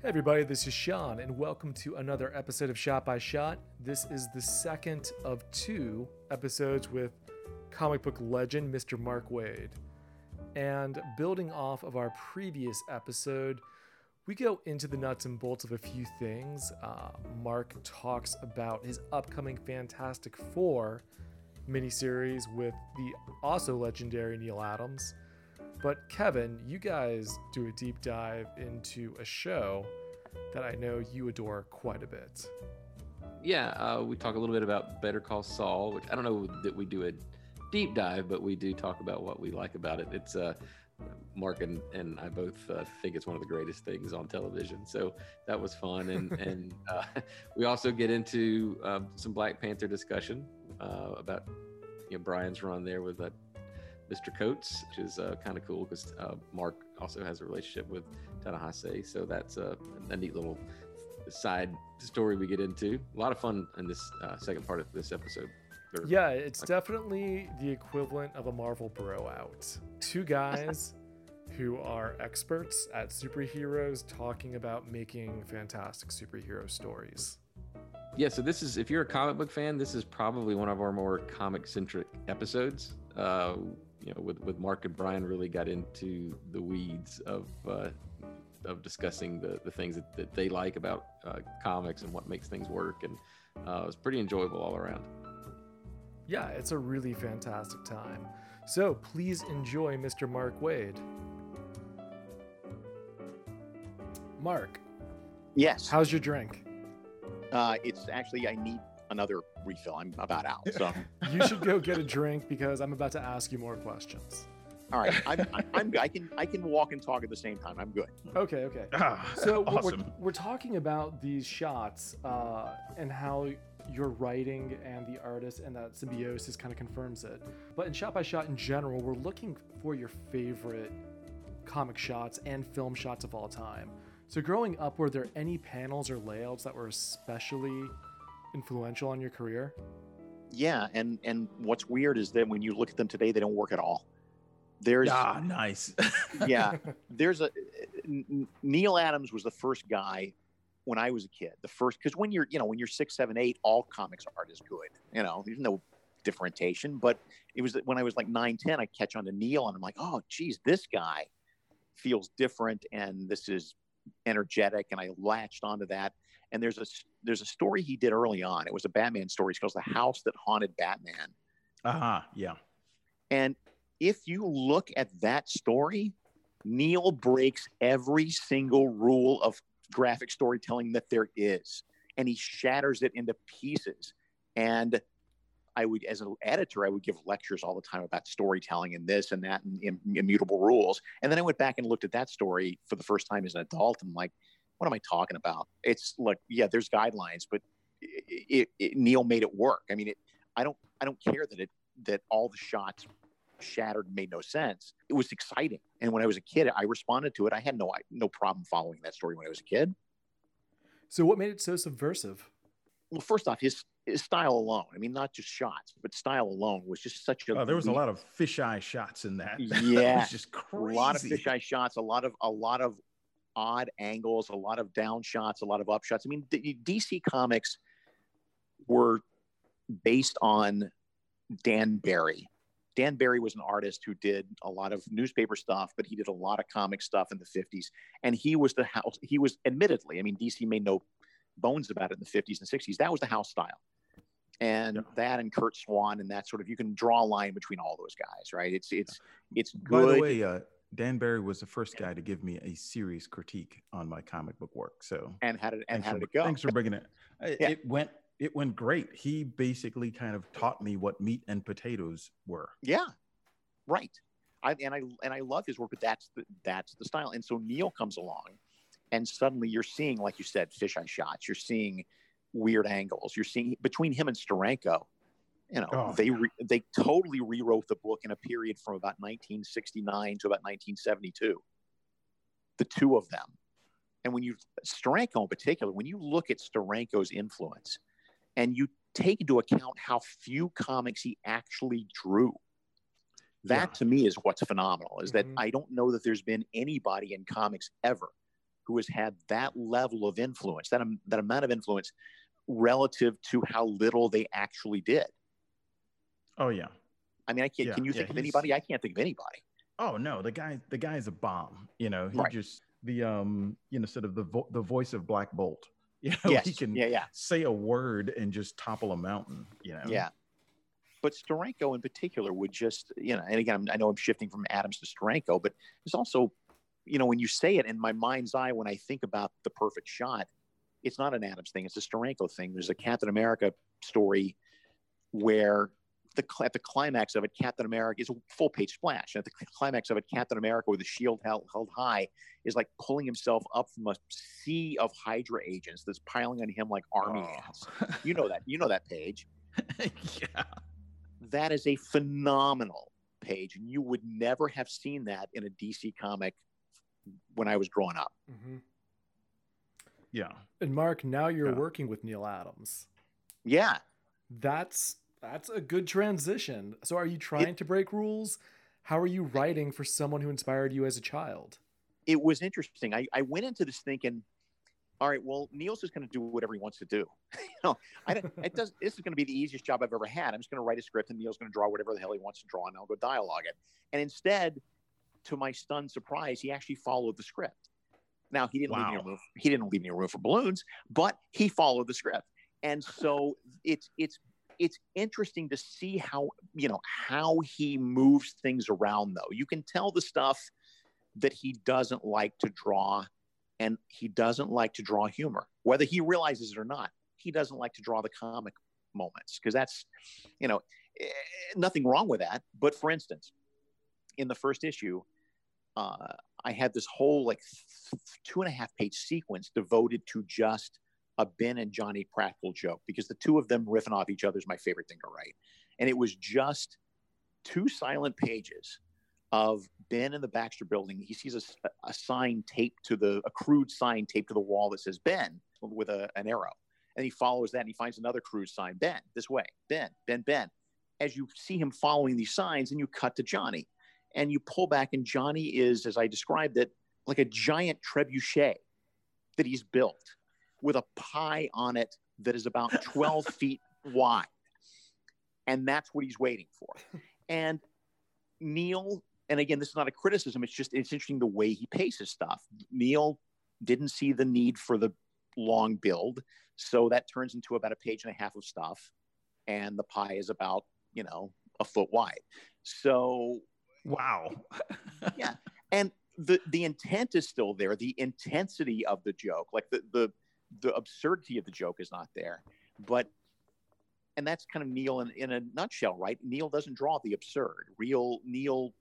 Hey everybody, this is Sean, and welcome to another episode of Shot by Shot. This is the second of two episodes with comic book legend Mr. Mark Waid. And building off of our previous episode, we go into the nuts and bolts of a few things. Uh, Mark talks about his upcoming Fantastic Four miniseries with the also legendary Neal Adams. But Kevin, you guys do a deep dive into a show that I know you adore quite a bit. Yeah, uh, we talk a little bit about Better Call Saul, which I don't know that we do a deep dive, but we do talk about what we like about it. It's uh, Mark and, and I both uh, think it's one of the greatest things on television. So that was fun. And, and uh, we also get into uh, some Black Panther discussion uh, about you know, Brian's run there with that Mr. Coates, which is uh, kind of cool because uh, Mark also has a relationship with Ta-Nehisi. So that's a, a, neat little side story we get into. A lot of fun in this uh, second part of this episode. yeah, it's definitely the equivalent of a Marvel bro out. Two guys who are experts at superheroes talking about making fantastic superhero stories. Yeah, so this is if you're a comic book fan, this is probably one of our more comic centric episodes. Uh, you know, with, with Mark and Brian really got into the weeds of uh, of discussing the, the things that, that they like about uh, comics and what makes things work. And uh, it was pretty enjoyable all around. Yeah, it's a really fantastic time. So please enjoy Mr. Mark Waid. Mark. Yes. How's your drink? Uh, it's actually, I need another refill. I'm about out. So you should go get a drink because I'm about to ask you more questions. All right, I'm, I'm, i can I can walk and talk at the same time. I'm good. Okay, okay. Ah, so awesome. we're, we're talking about these shots uh, and how your writing and the artist and that symbiosis kind of confirms it. But in shot by shot in general, we're looking for your favorite comic shots and film shots of all time. So growing up, were there any panels or layouts that were especially influential on your career? Yeah, and and what's weird is that when you look at them today, they don't work at all. There's ah nice. yeah, there's a Neal Adams was the first guy when I was a kid. The first because when you're you know when you're six, seven, eight, all comics art is good. You know, there's no differentiation. But it was when I was like nine, ten, I catch on to Neal, and I'm like, oh, geez, this guy feels different, and this is energetic, and I latched onto that. And there's a there's a story he did early on. It was a Batman story. It's called The House That Haunted Batman. Uh huh. Yeah. And if you look at that story, Neal breaks every single rule of graphic storytelling that there is, and he shatters it into pieces. And I would, as an editor, I would give lectures all the time about storytelling and this and that and immutable rules. And then I went back and looked at that story for the first time as an adult, and like, what am I talking about? It's like, yeah, there's guidelines, but it, it, Neal made it work. I mean, it, I don't, I don't care that it, that all the shots shattered and made no sense. It was exciting. And when I was a kid, I responded to it. I had no, no problem following that story when I was a kid. So what made it so subversive? Well, first off, his, his style alone. I mean, not just shots, but style alone was just such a. Oh, there was a lot of fisheye shots in that. Yeah, just crazy. A lot of fisheye shots. A lot of a lot of odd angles, a lot of down shots, a lot of up shots. I mean, DC Comics were based on Dan Barry. Dan Barry was an artist who did a lot of newspaper stuff, but he did a lot of comic stuff in the 50s. And he was the house, he was admittedly, I mean, DC made no bones about it in the 50s and 60s. That was the house style. And yeah. that and Curt Swan and that sort of, you can draw a line between all those guys, right? It's, it's, it's good. By the way, uh, Dan Barry was the first guy to give me a serious critique on my comic book work. So and how did and how did it go? Thanks for bringing it. It, yeah. it went it went great. He basically kind of taught me what meat and potatoes were. Yeah, right. I and I and I love his work, but that's the that's the style. And so Neal comes along, and suddenly you're seeing, like you said, fisheye shots. You're seeing weird angles. You're seeing between him and Steranko you know oh, they re- they totally rewrote the book in a period from about 1969 to about 1972 the two of them and when you Steranko in particular when you look at Steranko's influence and you take into account how few comics he actually drew that yeah. to me is what's phenomenal is mm-hmm. that I don't know that there's been anybody in comics ever who has had that level of influence, that, um, that amount of influence relative to how little they actually did. Oh yeah. I mean, I can't. Yeah, can you yeah, think of anybody? I can't think of anybody. Oh no, the guy the guy's a bomb. You know, he Right. just the um you know sort of the vo- the voice of Black Bolt. You know, yes. he can yeah, yeah, say a word and just topple a mountain. You know. yeah. But Steranko in particular would just, you know, and again, I'm, I know I'm shifting from Adams to Steranko, but there's also, you know, when you say it in my mind's eye, when I think about the perfect shot, it's not an Adams thing; it's a Steranko thing. There's a Captain America story where the at the climax of it, Captain America is a full page splash. At the climax of it, Captain America with the shield held, held high is like pulling himself up from a sea of Hydra agents that's piling on him like army Oh. ants. You know that. You know that page. yeah. That is a phenomenal page, and you would never have seen that in a DC comic when I was growing up. Mm-hmm. Yeah. And Mark, now you're Yeah. working with Neal Adams. Yeah, That's that's a good transition. So are you trying to break rules? How are you writing for someone who inspired you as a child? it was interesting. I, I went into this thinking, all right, well, Neal's just going to do whatever he wants to do. you know, I it does. This is going to be the easiest job I've ever had. I'm just going to write a script, and Neal's going to draw whatever the hell he wants to draw, and I'll go dialogue it. And instead, to my stunned surprise, he actually followed the script. Now he didn't leave any room. He didn't leave any room for balloons, but he followed the script. And so it's it's it's interesting to see how you know how he moves things around. Though you can tell the stuff that he doesn't like to draw and he doesn't like to draw humor whether he realizes it or not he doesn't like to draw the comic moments because that's you know eh, nothing wrong with that but for instance in the first issue uh, i had this whole like two and a half page sequence devoted to just a ben and johnny practical joke because the two of them riffing off each other is my favorite thing to write and it was just two silent pages of Ben in the Baxter building. He sees a, a sign taped to the, a crude sign taped to the wall that says Ben with a, an arrow. And he follows that and he finds another crude sign, Ben, this way, Ben, Ben, Ben. As you see him following these signs, and you cut to Johnny. And you pull back, and Johnny is, as I described it, like a giant trebuchet that he's built with a pie on it that is about 12 feet wide. And that's what he's waiting for. And Neal, and again, this is not a criticism, it's just it's interesting the way he paces stuff. Neal didn't see the need for the long build, so that turns into about a page and a half of stuff, and the pie is about, you know, a foot wide. So Wow. Yeah. and the the intent is still there the intensity of the joke like the the the absurdity of the joke is not there but and that's kind of neal in, in a nutshell right neal doesn't draw the absurd real neal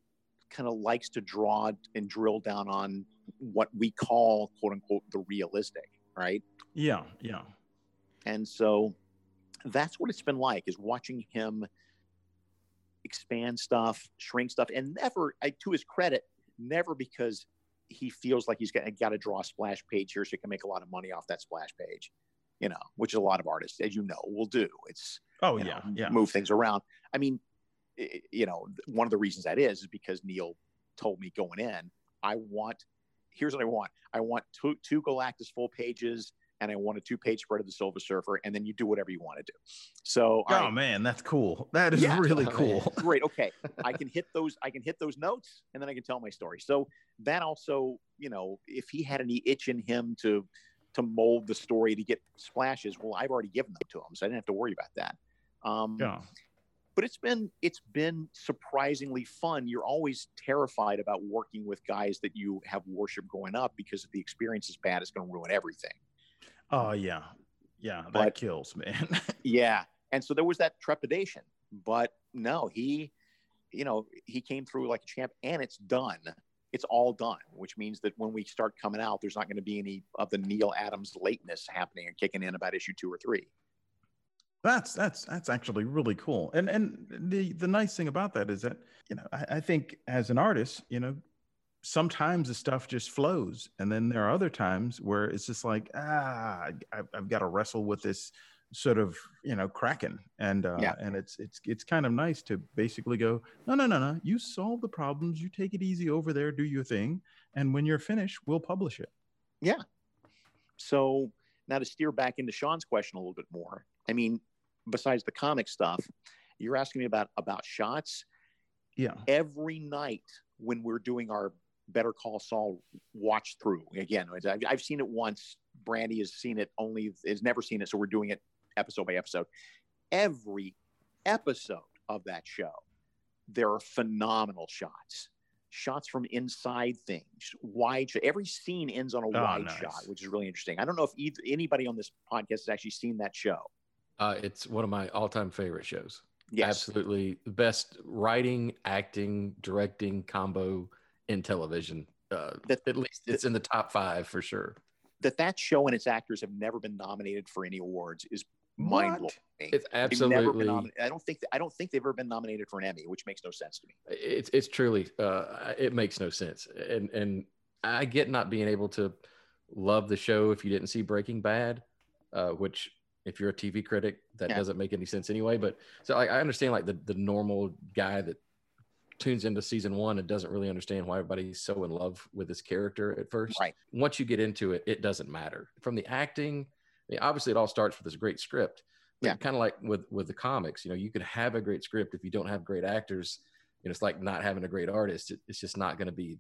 kind of likes to draw and drill down on what we call quote unquote the realistic right Yeah. Yeah. and so that's what it's been like is watching him expand stuff, shrink stuff, and never, I, to his credit, never because he feels like he's got, to draw a splash page here so he can make a lot of money off that splash page, you know, which a lot of artists, as you know, will do. It's Oh yeah. know, Yeah. move things around. I mean, i- you know, one of the reasons that is is because Neal told me going in, I want. Here's what I want. I want two, two Galactus full pages, and I want a two page spread of the Silver Surfer, and then you do whatever you want to do. So, Oh right, man, that's cool. That is Yeah. really man. cool. great. Okay, I can hit those. I can hit those notes, and then I can tell my story. So that also, you know, if he had any itch in him to to mold the story to get splashes, well, I've already given them to him, so I didn't have to worry about that. Um, Yeah. but it's been it's been surprisingly fun. You're always terrified about working with guys that you have worship growing up because if the experience is bad, it's going to ruin everything. Oh yeah. Yeah. That But- kills, man. Yeah, and so there was that trepidation, but no, he, you know, he came through like a champ, and it's done. It's all done, which means that when we start coming out, there's not going to be any of the Neal Adams lateness happening and kicking in about issue two or three. That's that's that's actually really cool. And and the the nice thing about that is that you know I, I think as an artist, you know, sometimes the stuff just flows, and then there are other times where it's just like ah, I've, I've got to wrestle with this sort of you know kraken, and uh, Yeah. and it's it's it's kind of nice to basically go no no no no, you solve the problems, you take it easy over there, do your thing, and when you're finished, we'll publish it. Yeah. So now to steer back into Sean's question a little bit more. I mean, besides the comic stuff, you're asking me about about shots. Yeah. Every night when we're doing our Better Call Saul watch through again, I've, I've seen it once. Brandy has seen it only has never seen it, so we're doing it episode by episode. Every episode of that show, there are phenomenal shots shots from inside things, wide. Every scene ends on a oh, wide nice. shot, which is really interesting. I don't know if either, anybody on this podcast has actually seen that show. Uh, it's one of my all-time favorite shows. Yes. Absolutely, the best writing, acting, directing combo in television. Uh, that, at least it's that, in the top five for sure. That that show and its actors have never been nominated for any awards is mind blowing. It's absolutely. I don't think I don't think they've ever been nominated for an Emmy, which makes no sense to me. It's it's truly uh, it makes no sense, and and I get not being able to love the show if you didn't see Breaking Bad, uh, which if you're a TV critic that yeah. doesn't make any sense anyway. But so like, I understand like the the normal guy that tunes into season one and doesn't really understand why everybody's so in love with this character at first. Right. Once you get into it, it doesn't matter. From the acting mean, obviously it all starts with this great script. Yeah. Kind of like with with the comics, you know, you could have a great script if you don't have great actors. You know, it's like not having a great artist. It, it's just not going to be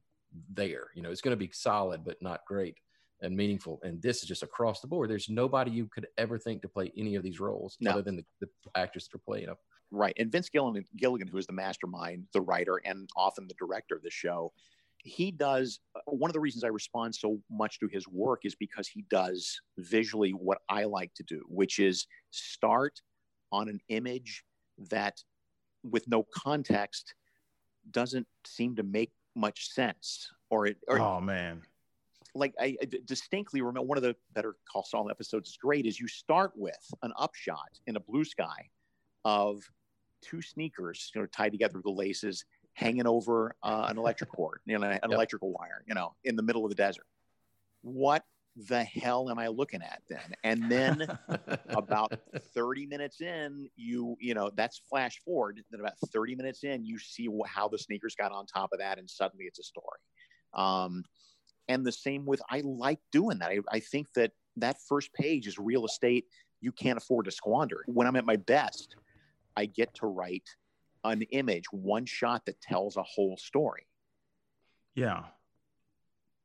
there. You know, it's going to be solid but not great and meaningful. And this is just across the board. There's nobody you could ever think to play any of these roles no. other than the, the actors that are playing them. Right. And Vince Gilligan, Gilligan, who is the mastermind, the writer, and often the director of the show, he does uh, one of the reasons I respond so much to his work is because he does visually what I like to do, which is start on an image that, with no context, doesn't seem to make much sense. Or it. Or, oh man. Like I, I distinctly remember one of the Better Call Saul episodes is great. Is you start with an upshot in a blue sky of two sneakers, you know, tied together with the laces, hanging over uh, an electric cord, you know, an yep. electrical wire, you know, in the middle of the desert. What the hell am I looking at then? And then about 30 minutes in, you, you know, that's flash forward. Then about 30 minutes in, you see how the sneakers got on top of that, and suddenly it's a story. Um, and the same with, I like doing that. I, I think that that first page is real estate you can't afford to squander. When I'm at my best, I get to write an image, one shot that tells a whole story. Yeah.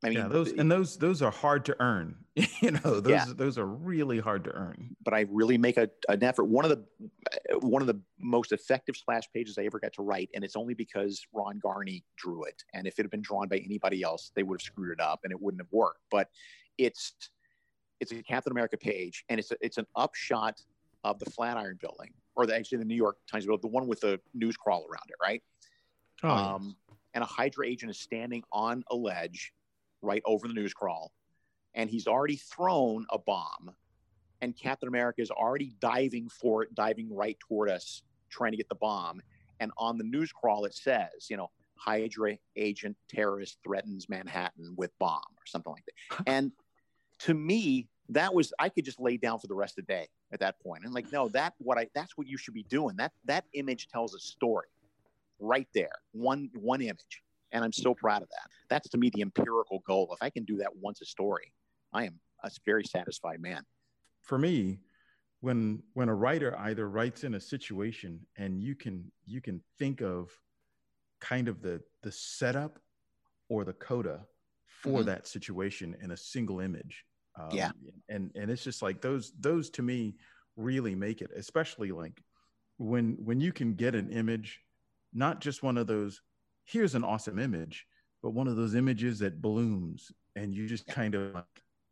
I mean, yeah, those and those those are hard to earn. you know, those yeah. those are really hard to earn. But I really make a, an effort. One of the one of the most effective splash pages I ever got to write, and it's only because Ron Garney drew it. And if it had been drawn by anybody else, they would have screwed it up, and it wouldn't have worked. But it's it's a Captain America page, and it's a, it's an upshot of the Flatiron Building, or the, actually the New York Times Building, the one with the news crawl around it, right? Oh, um, and a Hydra agent is standing on a ledge right over the news crawl, and he's already thrown a bomb, and Captain America is already diving for it, diving right toward us, trying to get the bomb. And on the news crawl, it says, you know, Hydra agent terrorist threatens Manhattan with bomb or something like that. and to me, that was I could just lay down for the rest of the day at that point. And like, no, that what I that's what you should be doing. That that image tells a story right there. One one image. And I'm so proud of that. That's to me the empirical goal. If I can do that once a story, I am a very satisfied man. For me, when when a writer either writes in a situation and you can you can think of kind of the the setup or the coda for mm-hmm. that situation in a single image um, yeah. And and it's just like those those to me really make it, especially like when when you can get an image, not just one of those, here's an awesome image, but one of those images that blooms and you just kind of like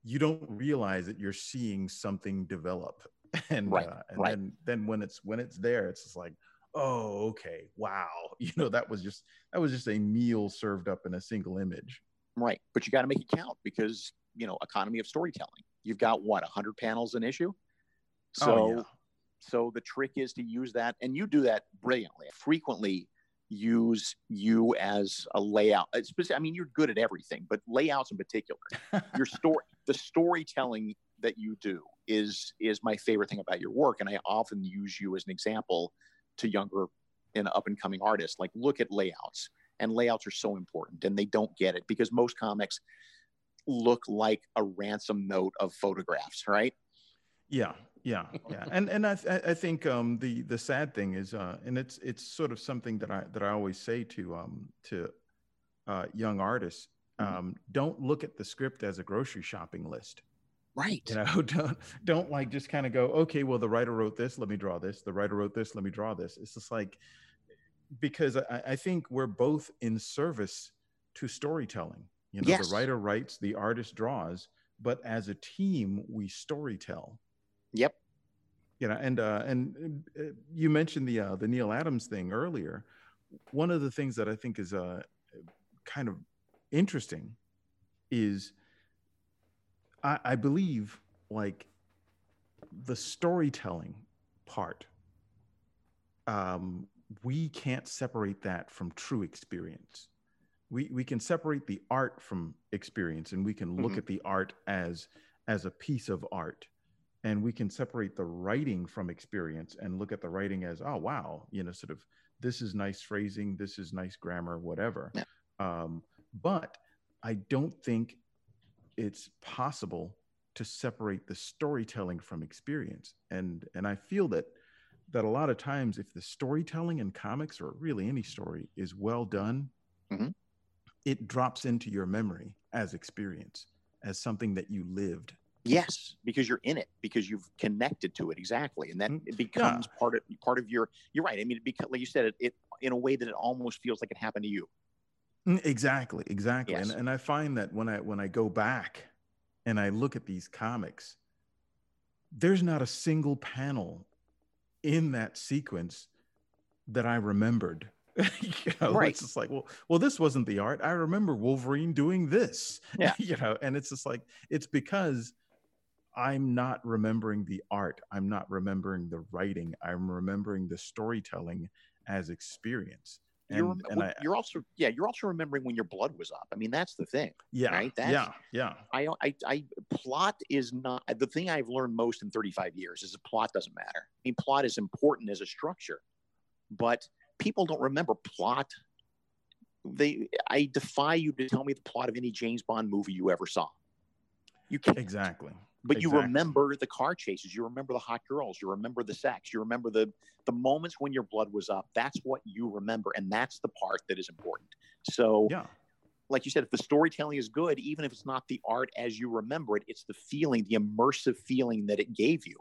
you don't realize that you're seeing something develop. And right, uh, and right. then then when it's when it's there, it's just like, oh, okay, wow. You know, that was just that was just a meal served up in a single image. Right. But you got to make it count because you know economy of storytelling. You've got what 100 panels an issue? Oh, so oh, yeah. so the trick is to use that and you do that brilliantly. Frequently use you as a layout. I mean you're good at everything but layouts in particular. Your story the storytelling that you do is is my favorite thing about your work and i often use you as an example to younger and up and coming artists. Like look at layouts and layouts are so important and they don't get it because most comics look like a ransom note of photographs, right? Yeah, yeah, yeah. And and I th- I think um, the the sad thing is, uh, and it's it's sort of something that I that I always say to um to uh, young artists, Mhm. um, don't look at the script as a grocery shopping list. Right. You know, don't don't like just kind of go, okay, well the writer wrote this, let me draw this. The writer wrote this, let me draw this. It's just like because I, I think we're both in service to storytelling. You know, Yes. the writer writes, the artist draws, but as a team, we storytell Yep. you know and uh and uh, you mentioned the uh the neal adams thing earlier one of the things that i think is uh kind of interesting is i i believe like the storytelling part um we can't separate that from true experience we we can separate the art from experience and we can look Mhm. at the art as as a piece of art and we can separate the writing from experience and look at the writing as oh wow you know sort of this is nice phrasing this is nice grammar whatever Yeah. um, but i don't think it's possible to separate the storytelling from experience and and i feel that that a lot of times if the storytelling in comics or really any story is well done Mhm. It drops into your memory as experience as something that you lived Yes, because you're in it, because you've connected to it exactly, and then Mm, it becomes part of part of your. You're right. I mean, it becomes like you said, it, it in a way that it almost feels like it happened to you. Mm, Exactly, exactly. Yes. And and I find that when I when I go back and I look at these comics, there's not a single panel in that sequence that I remembered. you know, Right. it's just like, well, well, this wasn't the art. I remember Wolverine doing this. Yeah. you know, and it's just like it's because I'm not remembering the art. I'm not remembering the writing. I'm remembering the storytelling as experience. And, You're, and well, I, you're also yeah, you're also remembering when your blood was up. I mean, that's the thing. yeah, right? That's- yeah, yeah. I, I, I, plot is not the thing I've learned most in 35 years is a plot doesn't matter. I mean, plot is important as a structure, but people don't remember plot. They, I defy you to tell me the plot of any James Bond movie you ever saw. You can't, Exactly. but you remember the car chases. You remember the hot girls. You remember the sex. You remember the the moments when your blood was up. That's what you remember, and that's the part that is important. So, Yeah. like you said, if the storytelling is good, even if it's not the art as you remember it, it's the feeling, the immersive feeling that it gave you,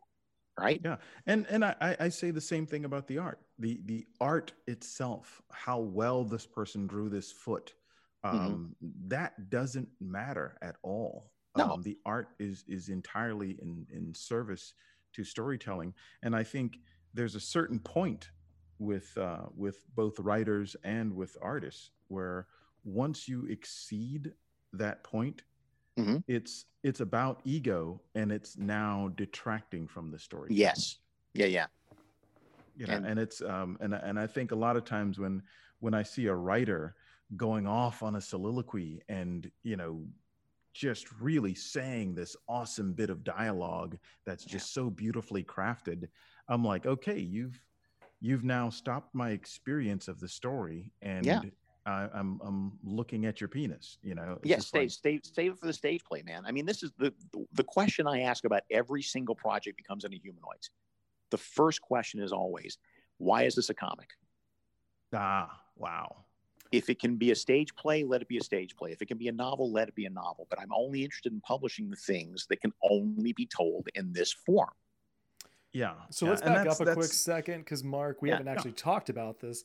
right? Yeah. And and I, I- say the same thing about the art. The the art itself, how well this person drew this foot, um, that doesn't matter at all. No. Um, the art is is entirely in in service to storytelling. And I think there's a certain point with uh, with both writers and with artists where once you exceed that point, Mhm. it's it's about ego and it's now detracting from the story. Yes. Yeah, yeah. you know, And- and, it's um and and I think a lot of times when when I see a writer going off on a soliloquy and you know just really saying this awesome bit of dialogue that's Yeah. just so beautifully crafted i'm like okay you've you've now stopped my experience of the story and Yeah. I, i'm i'm looking at your penis you know It's Yes, just stay, like- stay, save it for the stage play, man. I mean, this is the the question I ask about every single project that comes into humanoids. The first question is always, why is this a comic? ah wow If it can be a stage play, let it be a stage play. If it can be a novel, let it be a novel. But I'm only interested in publishing the things that can only be told in this form. yeah So yeah, let's back up a quick second because Mark, we Yeah, haven't yeah. actually talked about this.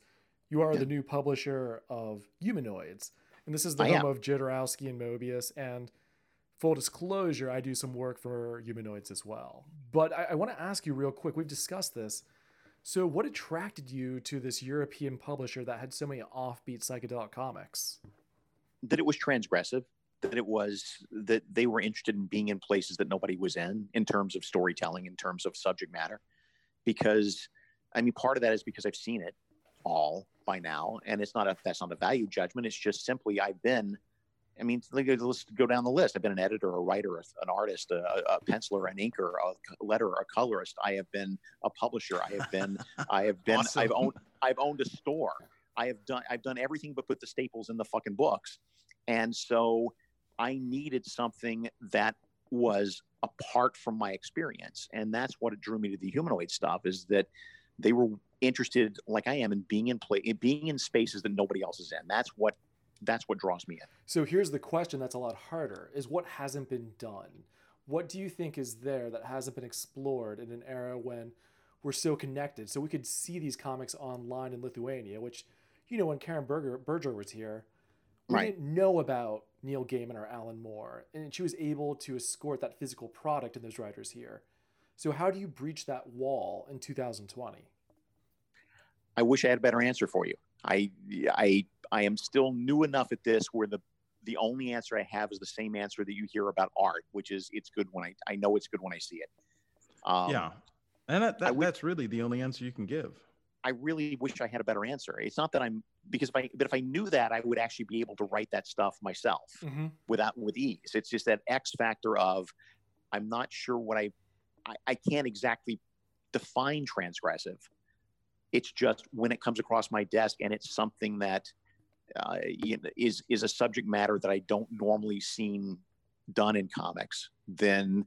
You are Yeah. the new publisher of Humanoids, and this is the I home am. of Jodorowsky and Moebius. And full disclosure, I do some work for Humanoids as well. But I, I want to ask you real quick. We've discussed this. So, what attracted you to this European publisher that had so many offbeat psychedelic comics? that it was transgressive that it was that they were interested in being in places that nobody was in in terms of storytelling in terms of subject matter because i mean part of that is because i've seen it all by now and it's not a that's not a value judgment it's just simply i've been i mean let's go down the list i've been an editor a writer an artist a, a penciler an inker a letterer a colorist i have been a publisher i have been i have been Awesome. i've owned i've owned a store I have done I've done everything but put the staples in the fucking books. And so I needed something that was apart from my experience, and that's what it drew me to the humanoid stuff. Is that they were interested, like I am, in being in play, being in spaces that nobody else is in. That's what that's what draws me in. So here's the question that's a lot harder: is what hasn't been done. What do you think is there that hasn't been explored in an era when we're so connected? So we could see these comics online in Lithuania, which, you know, when Karen Berger, Berger was here, we Right. didn't know about Neil Gaiman or Alan Moore, and she was able to escort that physical product in those writers here. So how do you breach that wall in 2020? I wish I had a better answer for you. I I I am still new enough at this where the the only answer I have is the same answer that you hear about art, which is it's good when I I know it's good when I see it. Um, yeah, and that, that would- that's really the only answer you can give. I really wish I had a better answer. It's not that I'm because if I but if I knew that I would actually be able to write that stuff myself Mm-hmm. without with ease. It's just that X factor of I'm not sure what I I, I can't exactly define transgressive. It's just when it comes across my desk and it's something that uh, is is a subject matter that I don't normally seen done in comics, then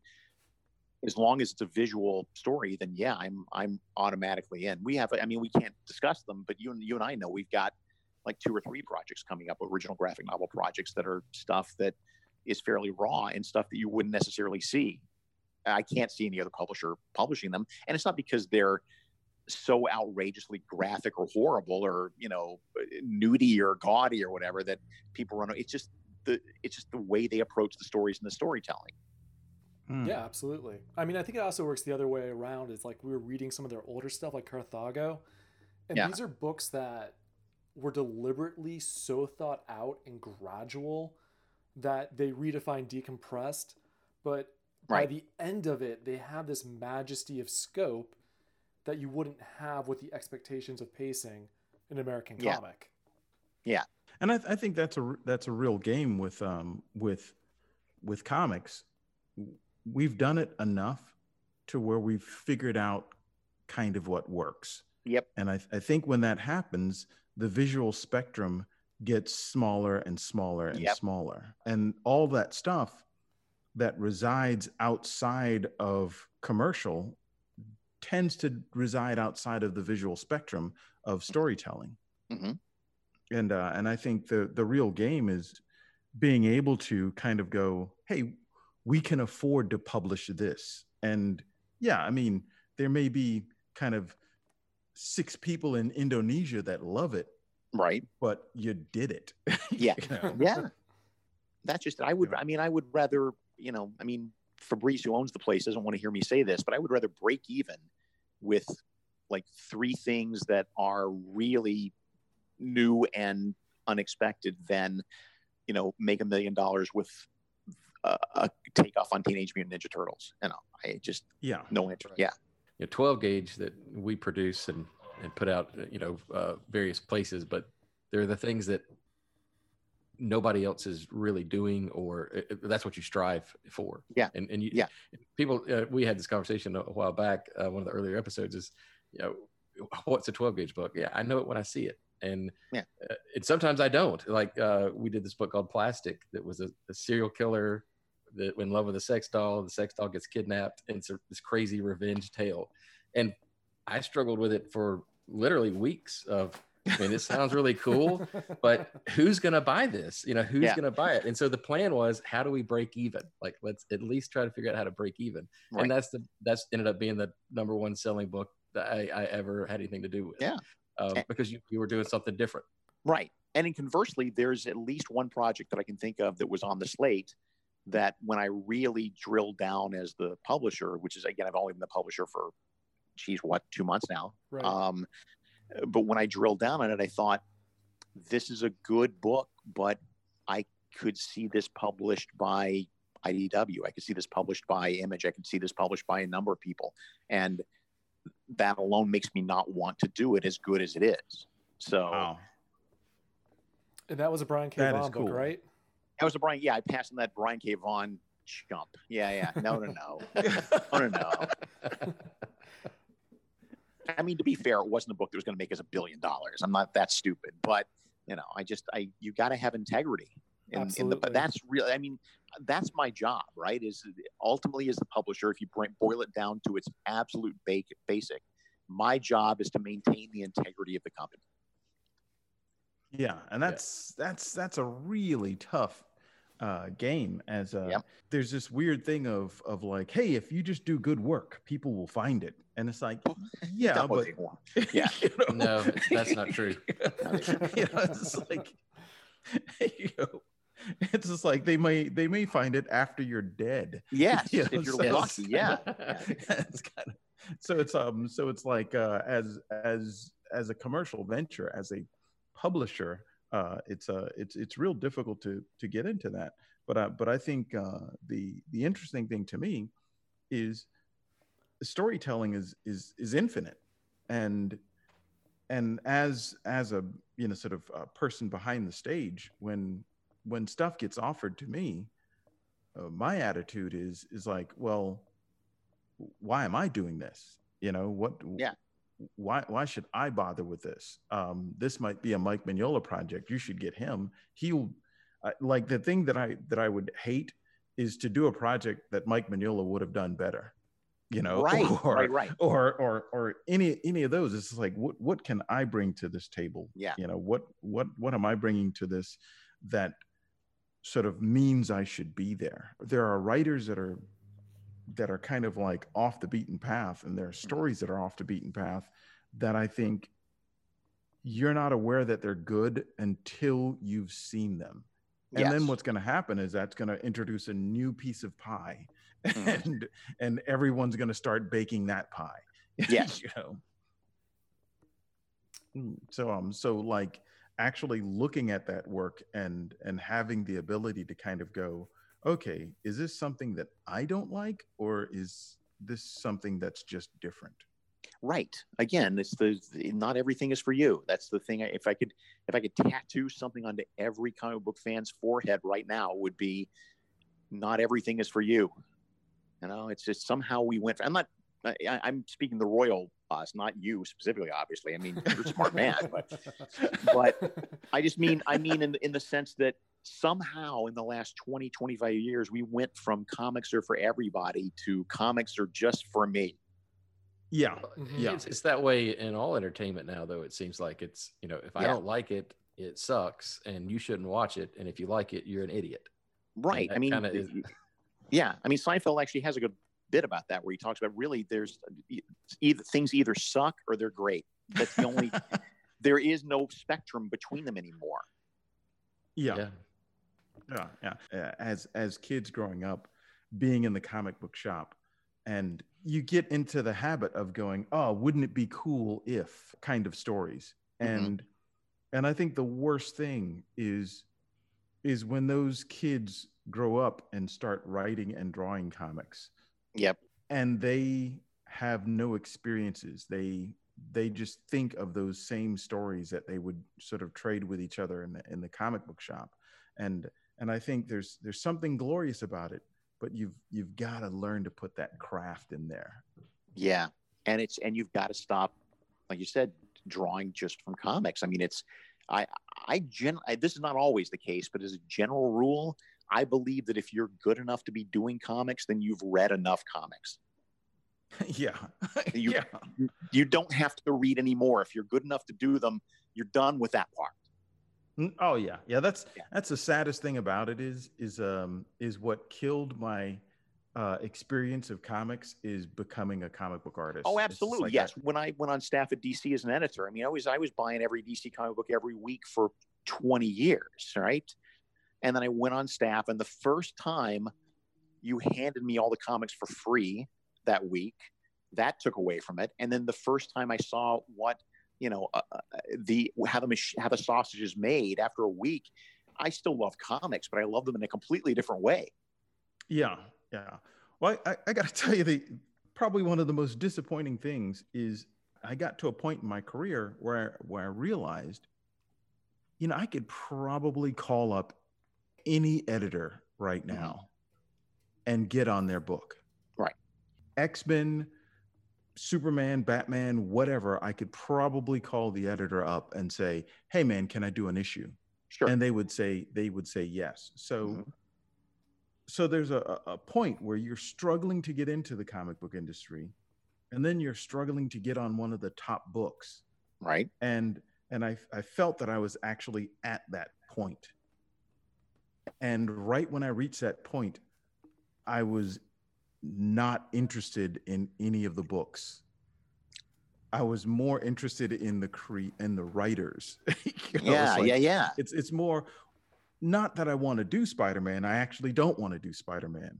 as long as it's a visual story, then yeah, I'm I'm automatically in. We have, I mean, we can't discuss them, but you and you and I know we've got like two or three projects coming up, original graphic novel projects that are stuff that is fairly raw and stuff that you wouldn't necessarily see. I can't see any other publisher publishing them, and it's not because they're so outrageously graphic or horrible or you know nudie or gaudy or whatever that people run. It's just the it's just the way they approach the stories and the storytelling. Hmm. Yeah, absolutely. I mean, I think it also works the other way around. It's like we were reading some of their older stuff, like Carthago, and Yeah. these are books that were deliberately so thought out and gradual that they redefine decompressed, but by the end of it, they have this majesty of scope that you wouldn't have with the expectations of pacing in American Yeah. comic. Yeah, and I, I think that's a r- that's a real game with um with with comics we've done it enough to where we've figured out kind of what works Yep. and I, I think when that happens the visual spectrum gets smaller and smaller and Yep. smaller and all that stuff that resides outside of commercial tends to reside outside of the visual spectrum of storytelling Mhm. and uh, and I think the the real game is being able to kind of go, hey, we can afford to publish this, and yeah, I mean there may be kind of six people in Indonesia that love it, Right. but you did it. Yeah. You know? Yeah. That's just I would. I mean I would rather, you know, I mean Fabrice who owns the place doesn't want to hear me say this, but I would rather break even with like three things that are really new and unexpected than, you know, make a million dollars with a, a takeoff on Teenage Mutant Ninja Turtles. And I just yeah. no interest. Yeah. you know, 12 gauge that we produce and and put out uh, you know uh, various places but they're the things that nobody else is really doing or uh, uh, that's what you strive for Yeah. and and you, Yeah. people uh, we had this conversation a while back uh, one of the earlier episodes is you know what's a 12 gauge book yeah i know it when i see it and Yeah. uh, and sometimes i don't like uh, we did this book called plastic that was a, a serial killer that in love with a sex doll the sex doll gets kidnapped and it's a, this crazy revenge tale and i struggled with it for literally weeks of i mean this sounds really cool but who's going to buy this you know who's Yeah. going to buy it and so the plan was how do we break even like let's at least try to figure out how to break even Right. and that's the that's ended up being the number one selling book that i, I ever had anything to do with Yeah. um, And- because you, you were doing something different Right. And in conversely, there's at least one project that I can think of that was on the slate that when I really drilled down as the publisher, which is again, I've only been the publisher for geez, what, two months now. Right. Um, but when I drilled down on it, I thought this is a good book, but I could see this published by IDW. I could see this published by Image. I could see this published by a number of people. And that alone makes me not want to do it as good as it is. So Wow. and that was a Brian K. That is Vaughan book, right? That was a Brian. Yeah, I passed on that Brian K. Vaughan chump. Yeah, yeah. No, no, no. no, no, no. I mean, to be fair, it wasn't a book that was going to make us a billion dollars. I'm not that stupid, but you know, I just, I, you got to have integrity. And, and the, Absolutely. but that's really, I mean, that's my job, right? Is ultimately as the publisher, if you bring, boil it down to its absolute ba- basic, my job is to maintain the integrity of the company. Yeah, and that's that's that's a really tough uh, game. As a, Yep. there's this weird thing of of like, hey, if you just do good work, people will find it, and it's like, yeah, Not what but. Yeah. you know, No, that's not true. you know, it's like, you know, it's just like they may they may find it after you're dead. Yes, You know, if you're so lucky, yeah. it's kind of so it's um so it's like uh as as as a commercial venture as a publisher uh it's uh it's it's real difficult to to get into that. But uh, but i think uh the the interesting thing to me is storytelling is is is infinite. And and as as a you know sort of a person behind the stage when when stuff gets offered to me uh, my attitude is is like well why am i doing this? You know what Yeah. Why why should i bother with this? Um this might be a mike mignola project. You should get him. He'll uh, like the thing that i that i would hate is to do a project that mike mignola would have done better you know right, or, right, right. or or or any any of those. It's like what what can i bring to this table? Yeah. you know what what what am i bringing to this that sort of means i should be there? There are writers that are that are kind of like off the beaten path and there are stories that are off the beaten path that i think you're not aware that they're good until you've seen them and then what's going to happen is that's going to introduce a new piece of pie Mhm. and and everyone's going to start baking that pie Yes. you know Mm, so um so like actually looking at that work and and having the ability to kind of go okay is this something that i don't like or is this something that's just different? Right. Again it's the not everything is for you. That's the thing if i could if i could tattoo something onto every comic book fan's forehead right now would be not everything is for you. You know it's just somehow we went i'm not I, i'm speaking the royal us not you specifically obviously. I mean you're a smart man but but I just mean, I mean, in, in the sense that somehow in the last 20, 25 years, we went from comics are for everybody to comics are just for me. yeah Mhm. Yeah. It's, it's that way in all entertainment now, though. It seems like it's, you know, if I Yeah. don't like it, it sucks and you shouldn't watch it. And if you like it, you're an idiot. Right. I mean, is- yeah. I mean, Seinfeld actually has a good bit about that where he talks about really there's either things either suck or they're great. That's the only, there is no spectrum between them anymore. yeah Yeah, yeah. Uh, As as kids growing up, being in the comic book shop, and you get into the habit of going, "Oh, wouldn't it be cool if?" kind of stories, Mhm. and and I think the worst thing is is when those kids grow up and start writing and drawing comics, Yep. and they have no experiences. They they just think of those same stories that they would sort of trade with each other in the in the comic book shop, and and I think there's there's something glorious about it, but you've you've got to learn to put that craft in there. Yeah, and it's and you've got to stop, like you said, drawing just from comics. I mean, it's I I gen I, this is not always the case, but as a general rule, I believe that if you're good enough to be doing comics, then you've read enough comics. yeah, You- yeah, You don't have to read anymore. If you're good enough to do them, you're done with that part. Oh yeah, yeah. That's Yeah. that's the saddest thing about it is is um is what killed my uh, experience of comics is becoming a comic book artist. Oh, absolutely. like yes. When I went on staff at DC as an editor, I mean, I was I was buying every DC comic book every week for 20 years, right? And then I went on staff, and the first time you handed me all the comics for free that week, that took away from it. And then the first time I saw what you know uh, uh, the how the mach- how the sausage is made after a week, I still love comics, but I love them in a completely different way. Yeah, yeah. Well, I, I got to tell you, the probably one of the most disappointing things is I got to a point in my career where where I realized, you know, I could probably call up any editor right Mhm. now and get on their book. Right. X Men, Superman, Batman, whatever. I could probably call the editor up and say, "Hey, man, can I do an issue?" Sure. and they would say they would say yes so Mhm. so there's a, a point where you're struggling to get into the comic book industry and then you're struggling to get on one of the top books right. and and I, I felt that i was actually at that point and right when i reached that point i was not interested in any of the books i was more interested in the cre in the writers You know, yeah, like- yeah, yeah. it's it's more not that I want to do Spider-Man. I actually don't want to do Spider-Man.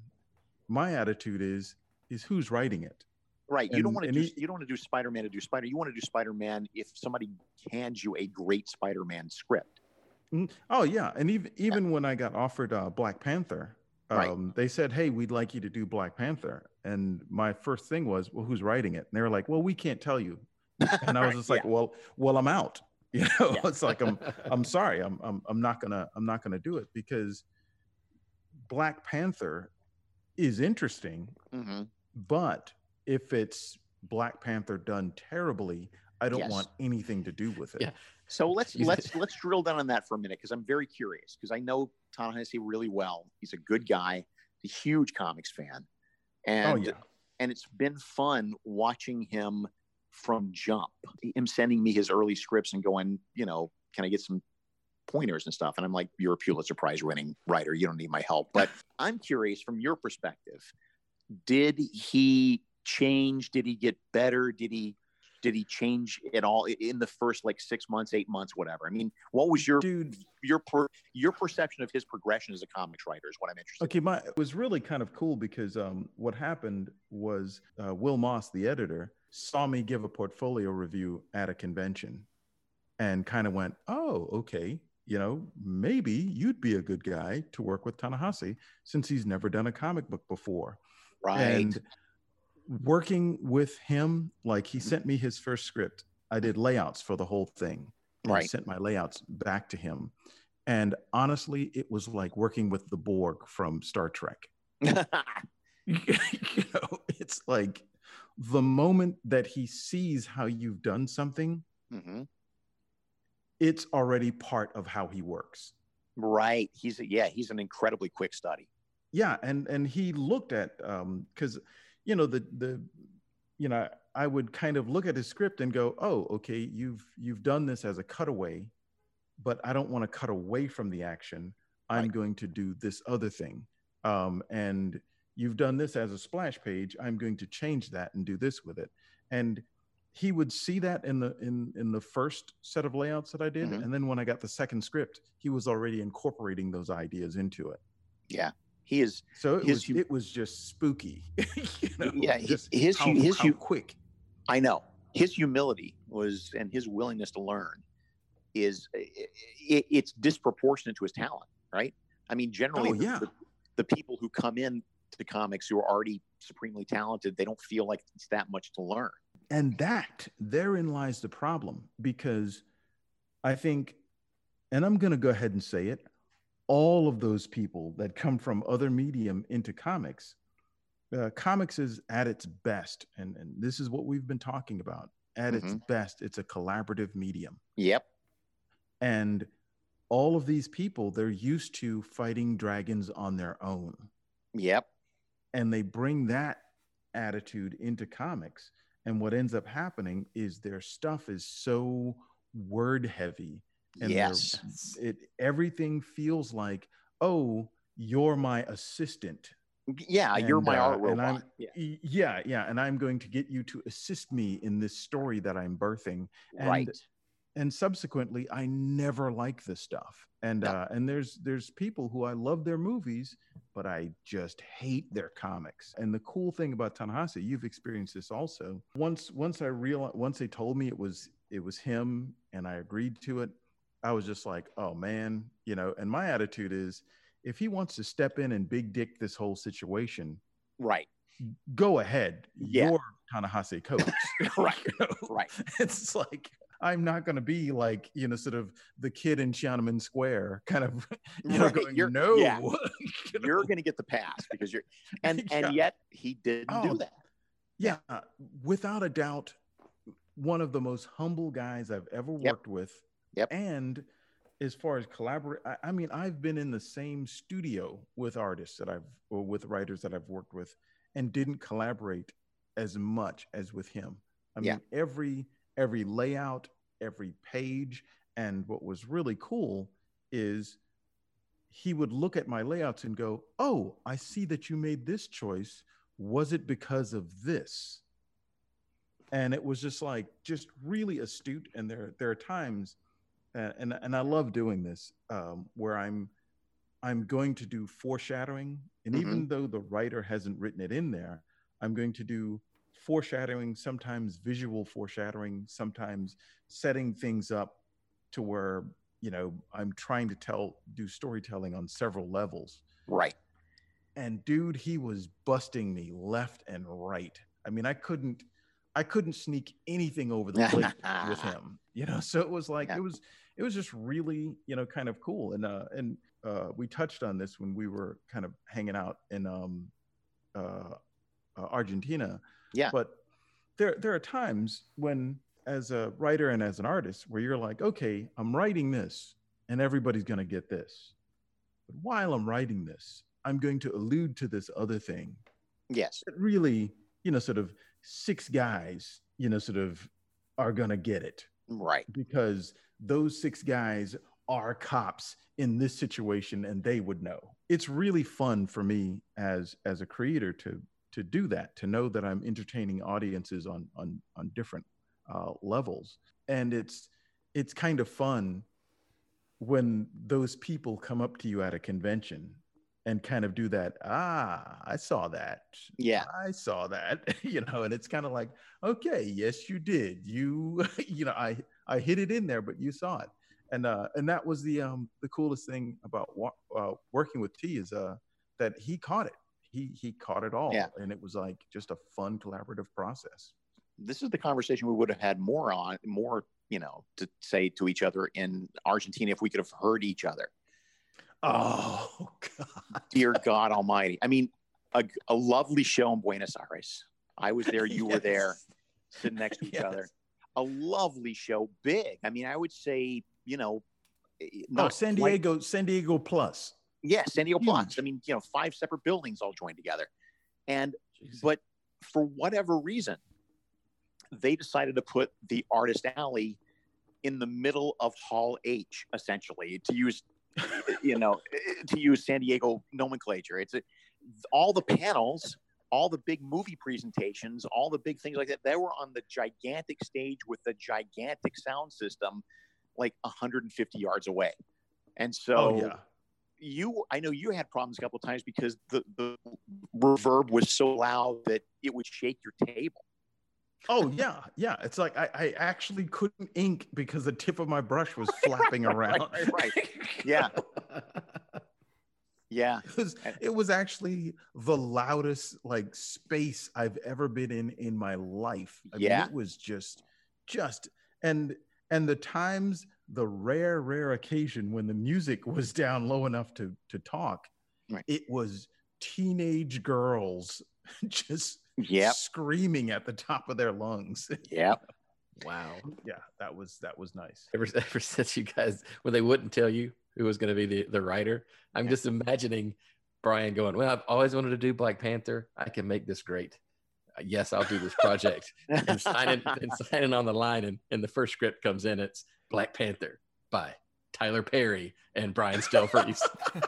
My attitude is is who's writing it. Right. You don't want to do he- you don't want to do Spider-Man to do Spider. You want to do Spider-Man if somebody hands you a great Spider-Man script. Mm, Oh yeah, and even even when I got offered uh, Black Panther, um, they said, "Hey, we'd like you to do Black Panther." And my first thing was, "Well, who's writing it?" And they were like, "Well, we can't tell you." And I was just like, "Well, well, I'm out." You know, Yeah. it's like I'm I'm sorry, I'm I'm I'm not gonna I'm not gonna do it because Black Panther is interesting, hmm but if it's Black Panther done terribly, I don't Yes. want anything to do with it. Yeah. So let's let's let's drill down on that for a minute because I'm very curious because I know Ta-Nehisi really well. He's a good guy, He's a huge comics fan, oh, and oh yeah. and it's been fun watching him from jump. Him sending me his early scripts and going, you know, can I get some pointers and stuff? And I'm like, you're a Pulitzer Prize winning writer. You don't need my help. But I'm curious from your perspective, did he change? Did he get better? Did he did he change at all in the first like six months, eight months, whatever? I mean, what was your Dude, your per, your perception of his progression as a comics writer is what I'm interested. Okay, my it was really kind of cool because um, what happened was uh, Will Moss, the editor, saw me give a portfolio review at a convention, and kind of went, "Oh, okay, you know, maybe you'd be a good guy to work with Ta-Nehisi since he's never done a comic book before." Right. And working with him, like he Mm-hmm. sent me his first script. I did layouts for the whole thing. Right. Sent my layouts back to him. And honestly, it was like working with the Borg from Star Trek. you know, it's like the moment that he sees how you've done something, hmm it's already part of how he works. Right. He's a, yeah. He's an incredibly quick study. yeah and and he looked at um because you know the the you know i would kind of look at his script and go oh okay you've you've done this as a cutaway but i don't want to cut away from the action i'm Right. going to do this other thing um and you've done this as a splash page i'm going to change that and do this with it and he would see that in the in in the first set of layouts that i did Mhm. and then when i got the second script he was already incorporating those ideas into it Yeah. He is. so it His was it was just spooky. you know, Yeah, hi- just his how, his how quick. I know his humility was and his willingness to learn is it, it's disproportionate to his talent, right? I mean, generally, Oh, yeah. the, the people who come in to comics who are already supremely talented, they don't feel like it's that much to learn. And that therein lies the problem because I think, and I'm going to go ahead and say it, all of those people that come from other medium into comics, uh, comics is at its best, and, and this is what we've been talking about. At its best, it's a collaborative medium. Yep. And all of these people, they're used to fighting dragons on their own. Yep. and they bring that attitude into comics and what ends up happening is their stuff is so word heavy and yes. it everything feels like oh you're my assistant Yeah, you're my uh, art and robot. I'm- Yeah. Yeah yeah and i'm going to get you to assist me in this story that i'm birthing and- right. and subsequently i never like this stuff and No. uh and there's there's people who i love their movies but i just hate their comics and the cool thing about Ta-Nehisi you've experienced this also once once i realized once they told me it was it was him and i agreed to it i was just like oh man you know and my attitude is if he wants to step in and big dick this whole situation Right. go ahead Yeah. you're Ta-Nehisi Coates Right. You know? Right. it's like I'm not going to be like you know sort of the kid in Tiananmen Square, kind of you know Right, going you're- no, yeah. you You're going to get the pass because you're, and Yeah. and yet he didn't Oh, do that. yeah, without a doubt, one of the most humble guys I've ever Yep. worked with, Yep. and as far as collaborate, I, I mean, I've been in the same studio with artists that I've or with writers that I've worked with, and didn't collaborate as much as with him. I Yeah. mean, every every layout, every page, and what was really cool is he would look at my layouts and go, "Oh, I see that you made this choice. Was it because of this?" And it was just like just really astute. And there there are times, uh, and and I love doing this, um, where I'm I'm going to do foreshadowing, and Mhm. even though the writer hasn't written it in there, I'm going to do foreshadowing, sometimes visual foreshadowing, sometimes setting things up to where you know I'm trying to tell do storytelling on several levels. Right. And dude, he was busting me left and right. I mean, I couldn't I couldn't sneak anything over the plate with him. You know, so it was like Yeah. it was it was just really, you know, kind of cool. And uh and uh we touched on this when we were kind of hanging out in um uh, uh Argentina. Yeah. But there there are times when as a writer and as an artist where you're like, okay, I'm writing this and everybody's going to get this. But while I'm writing this, I'm going to allude to this other thing Yes. that really, you know, sort of six guys, you know, sort of are going to get it Right. because those six guys are cops in this situation and they would know. It's really fun for me as as a creator to to do that, to know that I'm entertaining audiences on on on different uh, levels, and it's it's kind of fun when those people come up to you at a convention and kind of do that. Ah, I saw that. Yeah. I saw that. you know, and it's kind of like, okay, yes, you did. You, you know, I I hid it in there, but you saw it, and uh, and that was the um the coolest thing about wa- uh, working with T is uh that he caught it. He he caught it all, Yeah. and it was like just a fun collaborative process. This is the conversation we would have had more on, more, you know, to say to each other in Argentina if we could have heard each other. Oh God! Dear God Almighty. I mean, a, a lovely show in Buenos Aires. I was there, you were there, sitting next to each Yes. other. A lovely show, big. I mean, I would say, you know, eh, Oh, San Diego, San Diego Plus. Yeah, San Diego Plus. I mean, you know, five separate buildings all joined together. And but for whatever reason, they decided to put the artist alley in the middle of Hall H, essentially, to use you know, to use San Diego nomenclature. It's a, all the panels, all the big movie presentations, all the big things like that. They were on the gigantic stage with the gigantic sound system, like 150 yards away. And so oh yeah. you i know you had problems a couple of times because the, the reverb was so loud that it would shake your table Oh yeah, yeah. It's like I, I actually couldn't ink because the tip of my brush was flapping around. right, right. yeah yeah It was it was actually the loudest like space I've ever been in in my life. I Yeah. mean, it was just just and and the times the rare rare occasion when the music was down low enough to to talk, Right. it was teenage girls just yep screaming at the top of their lungs. yep Wow. yeah, that was that was nice. Ever, ever since you guys, when they wouldn't tell you who was going to be the, the writer, I'm Yeah. just imagining Brian going, Well, I've always wanted to do Black Panther. I can make this great. Uh, Yes, I'll do this project. and signing and signing on the line, and, and the first script comes in. It's Black Panther by Tyler Perry and Brian Stelfreeze.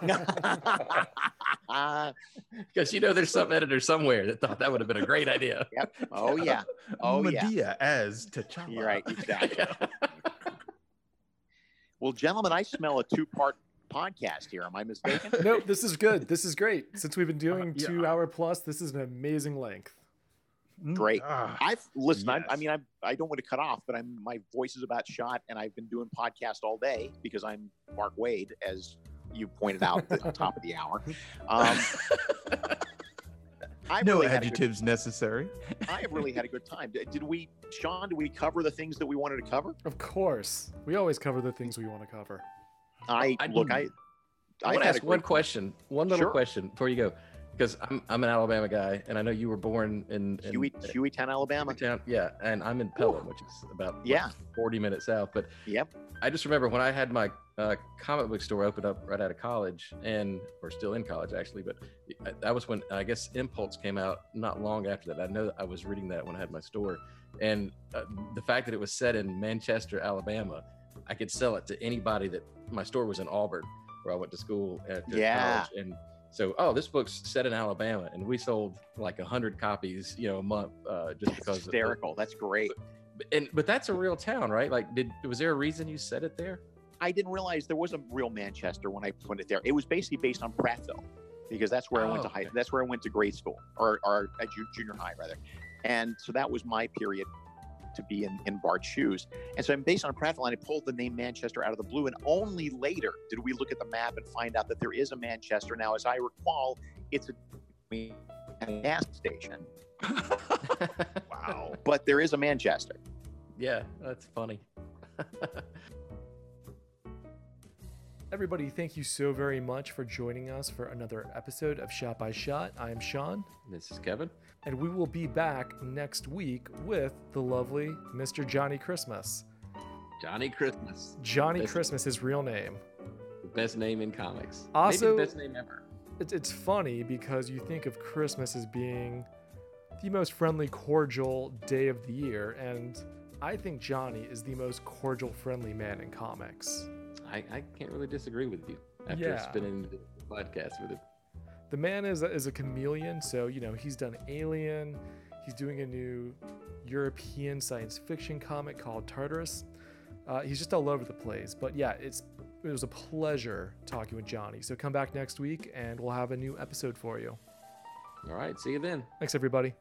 Uh, Because you know there's some editor somewhere that thought that would have been a great idea. yep oh yeah Oh, yeah. Madea as T'Challa. you're right exactly well gentlemen i smell a two-part podcast here am i mistaken no, this is good. This is great. Since we've been doing yeah. two hour plus, this is an amazing length. Mm, Great. ah, I've listened. I, I mean, I'm, I don't want to cut off, but I'm my voice is about shot, and I've been doing podcast all day because I'm Mark Waid, as you pointed out at the top of the hour. Um, I no really had a good, adjectives necessary. I have really had a good time. Did did we, Sean? Did we cover the things that we wanted to cover? Of course. We always cover the things we want to cover. I, I look. I I I want to ask one question, one little Sure. question before you go, because I'm I'm an Alabama guy, and I know you were born in, in Huey, Hueytown, Alabama. Town. Yeah, and I'm in Pelham, which is about Yeah. 40 minutes south. But Yep. I just remember when I had my uh, comic book store open up right out of college, and we're still in college actually. But I- that was when I guess Impulse came out not long after that. I know that I was reading that when I had my store, and uh, the fact that it was set in Manchester, Alabama, I could sell it to anybody that my store was in Auburn, where I went to school after Yeah. college, and so oh this book's set in alabama and we sold like a hundred copies you know a month uh just because of- Hysterical. That's great. and but that's a real town right like did was there a reason you said it there I didn't realize there was a real Manchester when I put it there. It was basically based on Prattville because that's where I went Oh, to high. okay. That's where I went to grade school or or junior high rather. And so that was my period to be in, in Bart's shoes. And so I'm based on a Prattville and I pulled the name Manchester out of the blue. And only later did we look at the map and find out that there is a Manchester. Now, as I recall, it's a, a gas station, Wow. but there is a Manchester. yeah that's funny Everybody, thank you so very much for joining us for another episode of Shot by Shot. I am Sean, this is kevin and we will be back next week with the lovely Mr. Johnny Christmas. johnny christmas Johnny Best- Christmas, his real name. best name in comics Also- best name ever It's, it's funny because you think of Christmas as being the most friendly, cordial day of the year, and I think Johnny is the most cordial, friendly man in comics. I, I can't really disagree with you after Yeah. spending the podcast with him The man is a, is a chameleon, so you know he's done Alien. He's doing a new European science fiction comic called Tartarus. Uh, he's just all over the place, but yeah, it's it was a pleasure talking with Johnny. So come back next week, and we'll have a new episode for you. all right see you then Thanks, everybody.